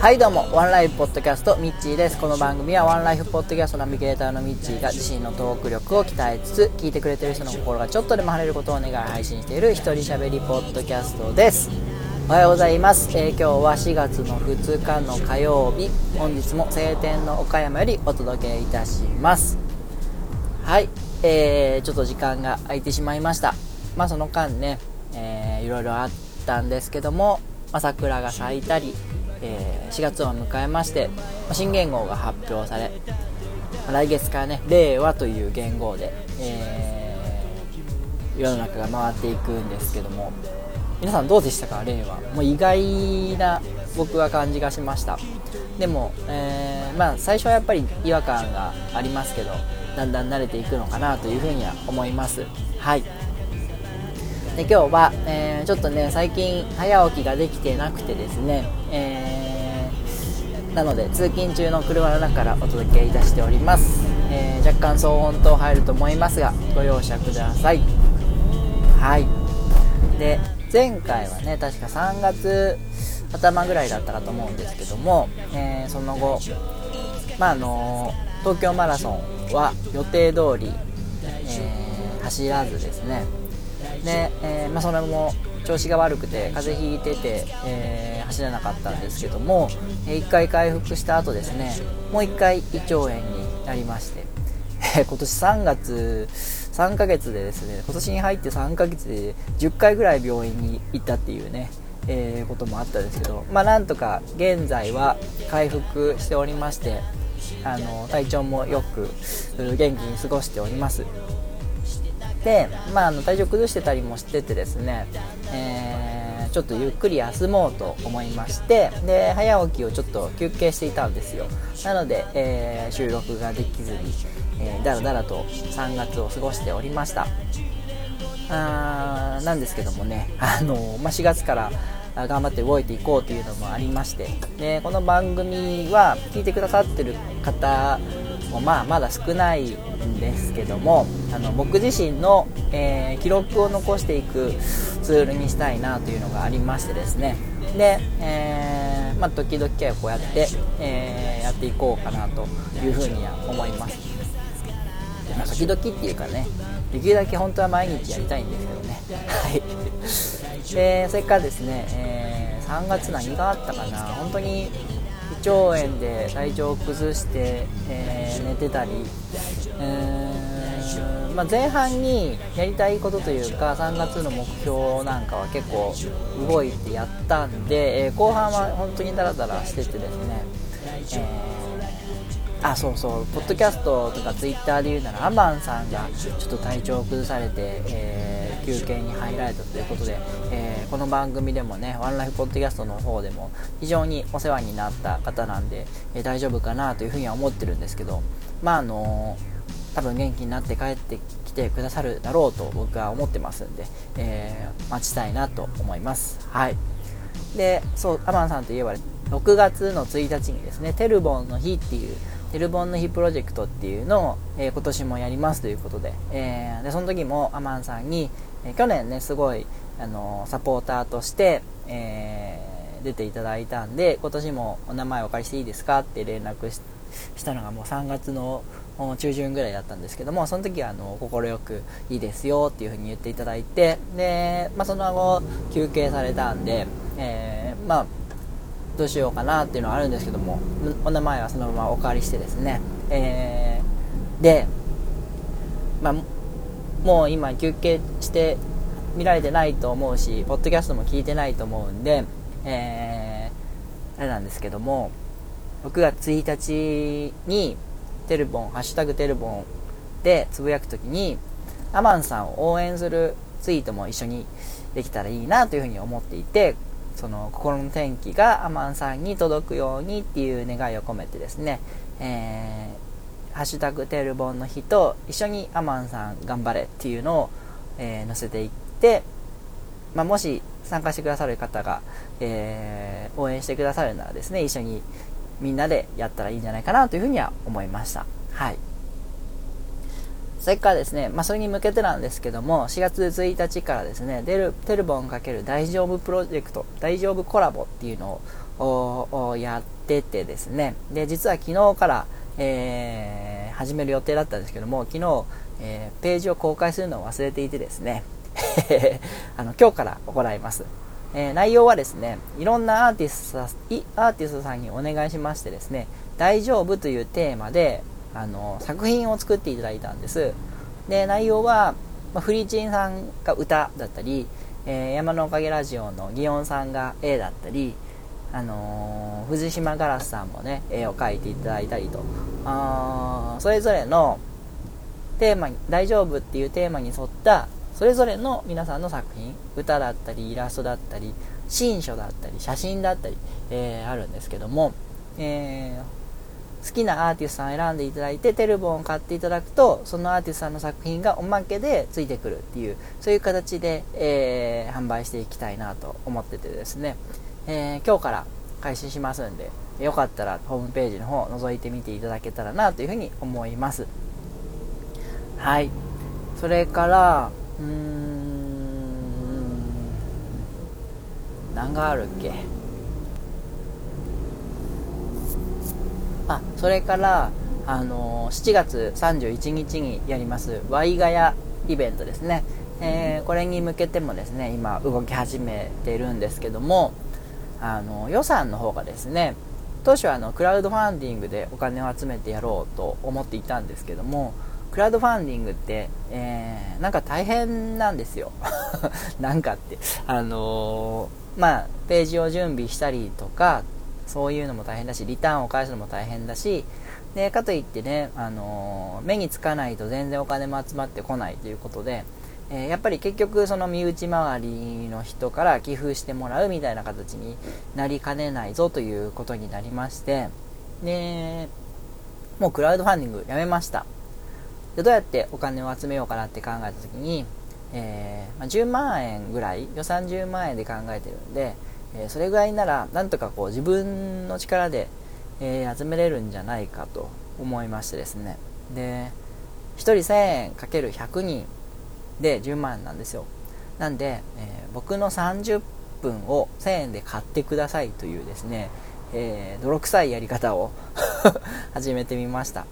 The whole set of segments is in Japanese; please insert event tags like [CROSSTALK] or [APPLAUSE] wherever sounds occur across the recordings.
はいどうも。ワンライフポッドキャストミッチーです。この番組はワンライフポッドキャストナビゲーターのミッチーが自身のトーク力を鍛えつつ聞いてくれてる人の心がちょっとでも晴れることを願い配信している一人喋りポッドキャストです。おはようございます、えー、今日は4月の2日の火曜日。本日も晴天の岡山よりお届けいたします。はい、えー、ちょっと時間が空いてしまいました。まあその間ね、えー、いろいろあったんですけども、まあ、桜が咲いたり、えー、4月を迎えまして、ま、新元号が発表され、来月からね令和という元号で、えー、世の中が回っていくんですけども皆さんどうでしたか？令和。もう意外な僕は感じがしました。でも、えー、まあ、最初はやっぱり違和感がありますけどだんだん慣れていくのかなというふうには思います。はい。で今日は、えー、ちょっとね最近早起きができてなくてですね、えー、なので通勤中の車の中からお届けいたしております、え若干騒音等入ると思いますがご容赦ください。はい。で前回はね確か3月頭ぐらいだったかと思うんですけども、え、その後、まあ、あの東京マラソンは予定通り、え、走らずですねで、えー、まあ、それも調子が悪くて風邪ひいてて、え走れなかったんですけども、え1回回復した後ですねもう1回胃腸炎になりまして、え今年3月3ヶ月でですね今年に入って3ヶ月で10回ぐらい病院に行ったっていうね、え、こともあったんですけど、まあ、なんとか現在は回復しておりましてあの体調もよく元気に過ごしております。で、まあ、あの体調崩してたりもしててですね、えー、ちょっとゆっくり休もうと思いましてで早起きをちょっと休憩していたんですよ。なので、えー、収録ができずにえー、だらだらと3月を過ごしておりました。あーなんですけどもね、あのまあ、4月から頑張って動いていこうというのもありましてでこの番組は聞いてくださってる方もまあまだ少ないんですけどもあの僕自身の、えー、記録を残していくツールにしたいなというのがありましてですね。で、えー、まあ、時々はこうやって、えー、やっていこうかなというふうには思います。まあ、時々っていうかねできるだけ本当は毎日やりたいんですけどね。はい。でそれからですね、えー、3月何があったかな。本当に腸炎で体調を崩して、えー、寝てたり、えー、まあ、前半にやりたいことというか3月の目標なんかは結構動いてやったんで、えー、後半は本当にダラダラしててですね、えあそうそうポッドキャストとかツイッターで言うならアマンさんがちょっと体調を崩されて、えー、休憩に入られたということで、えー、この番組でもねワンライフポッドキャストの方でも非常にお世話になった方なんで、えー、大丈夫かなというふうには思ってるんですけどまああの多分元気になって帰ってきてくださるだろうと僕は思ってますんで、え待ちたいなと思います。はい。でそうアマンさんといえば6月の1日にですねテルボンの日っていうテルボンの日プロジェクトっていうのを、えー、今年もやりますということで,、えー、でその時もアマンさんに、え、去年ねすごい、あのサポーターとして、え出ていただいたんで今年もお名前お借りしていいですか？って連絡したのがもう3月の中旬ぐらいだったんですけどもその時は快くいいですよっていう風に言っていただいてで、まあ、その後休憩されたんで、えまあどうしようかなっていうのはあるんですけどもお名前はそのままお借りしてですね、えー、で、まあ、もう今休憩して見られてないと思うしポッドキャストも聞いてないと思うんで、えー、あれなんですけども6月1日にテルボン「ハッシュタグテルボン」でつぶやくときにアマンさんを応援するツイートも一緒にできたらいいなというふうに思っていてその心の天気がアマンさんに届くようにっていう願いを込めてですね、えー、ハッシュタグテールボンの日と一緒にアマンさん頑張れっていうのを、えー、載せていって、まあ、もし参加してくださる方が、えー、応援してくださるならですね、一緒にみんなでやったらいいんじゃないかなというふうには思いました。はい。それからですね、まあ、それに向けてなんですけども、4月1日からですね、デルテルボン×大丈夫プロジェクト、大丈夫コラボっていうのをやっててですね、で、実は昨日から、えー、始める予定だったんですけども、昨日、えー、ページを公開するのを忘れていてですね、[LAUGHS] あの今日から行います。えー、内容はですね、いろんなアーティストアーティストさんにお願いしましてですね、大丈夫というテーマで、あの作品を作っていただいたんですで内容は、まあ、フリーチンさんが歌だったり、えー、山のおかげラジオの祇園さんが絵だったりあのー、藤島ガラスさんもね絵を描いていただいたりと。あそれぞれのテーマに「大丈夫」っていうテーマに沿ったそれぞれの皆さんの作品歌だったりイラストだったり新書だったり写真だったり、えー、あるんですけども、えー、好きなアーティストさん選んでいただいてテルボンを買っていただくとそのアーティストさんの作品がおまけでついてくるっていうそういう形で、えー、販売していきたいなと思っててですね、えー、今日から開始しますんでよかったらホームページの方を覗いてみていただけたらなというふうに思います。はい。それからうーん何があるっけ？あそれからあの7月31日にやりますワイガヤイベントですね、えー、これに向けてもですね今動き始めているんですけどもあの予算の方がですね当初はあのクラウドファンディングでお金を集めてやろうと思っていたんですけどもクラウドファンディングって、えー、なんか大変なんですよ。[LAUGHS] なんかって。あのー、まあページを準備したりとかそういうのも大変だしリターンを返すのも大変だしでかといってね、あの目につかないと全然お金も集まってこないということで、えー、やっぱり結局その身内周りの人から寄付してもらうみたいな形になりかねないぞということになりましてでもうクラウドファンディングやめました。でどうやってお金を集めようかなって考えた時に、えー、まあ、10万円ぐらい予算10万円で考えてるんでえそれぐらいならなんとかこう自分の力で、え、集めれるんじゃないかと思いましてですね。で1人1000円かける100人で10万なんですよ。なんで、えー、僕の30分を1000円で買ってくださいというですね、えー、泥臭いやり方を [LAUGHS] 始めてみました。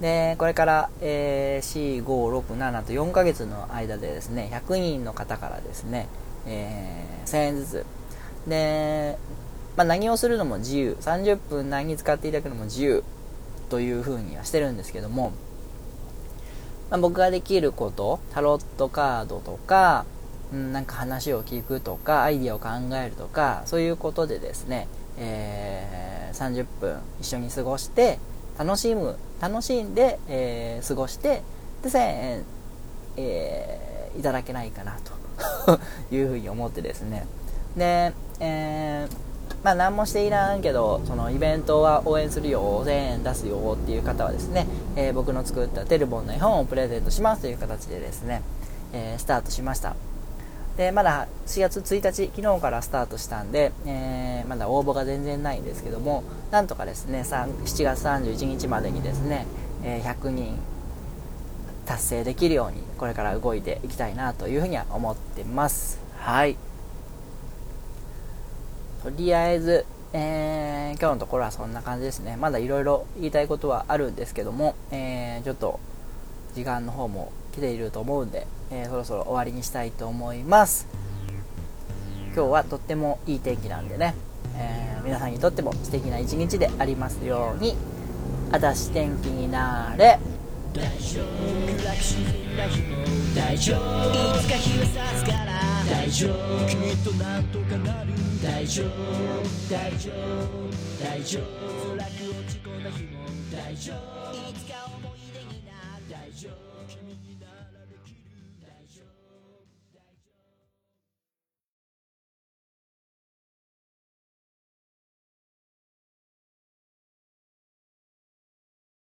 でこれから、えー、4567と4ヶ月の間でですね100人の方からですね、えー、1000円ずつ。で、まあ、何をするのも自由。30分何に使っていただくのも自由というふうにはしてるんですけども、まあ、僕ができることタロットカードとか、うん、なんか話を聞くとかアイディアを考えるとかそういうことでですね、えー、30分一緒に過ごして楽しむ楽しんで、えー、過ごしてで1000円、えー、いただけないかなと [LAUGHS] いうふうに思ってですね。でえー、まあ何もしていらんけどそのイベントは応援するよ1000円出すよっていう方はですね、えー、僕の作ったテルボンの絵本をプレゼントしますという形でですね、えー、スタートしました。でまだ4月1日昨日からスタートしたんで、えー、まだ応募が全然ないんですけどもなんとかですね7月31日までにですね、え100人達成できるようにこれから動いていきたいなというふうには思ってます。はい。とりあえず、えー、今日のところはそんな感じですね。まだいろいろ言いたいことはあるんですけども、えー、ちょっと時間の方も来ていると思うんで、えー、そろそろ終わりにしたいと思います。今日はとってもいい天気なんでね、え皆さんにとっても素敵な一日でありますように、あたし天気になれ。大丈夫。楽しみな日も大丈夫。いつか日は差すから大丈夫。きっとなんとかなる大丈夫。大丈夫。大丈夫。辛く落ち込んだ日も大丈夫。いつか思い出になる。大丈夫。君になる。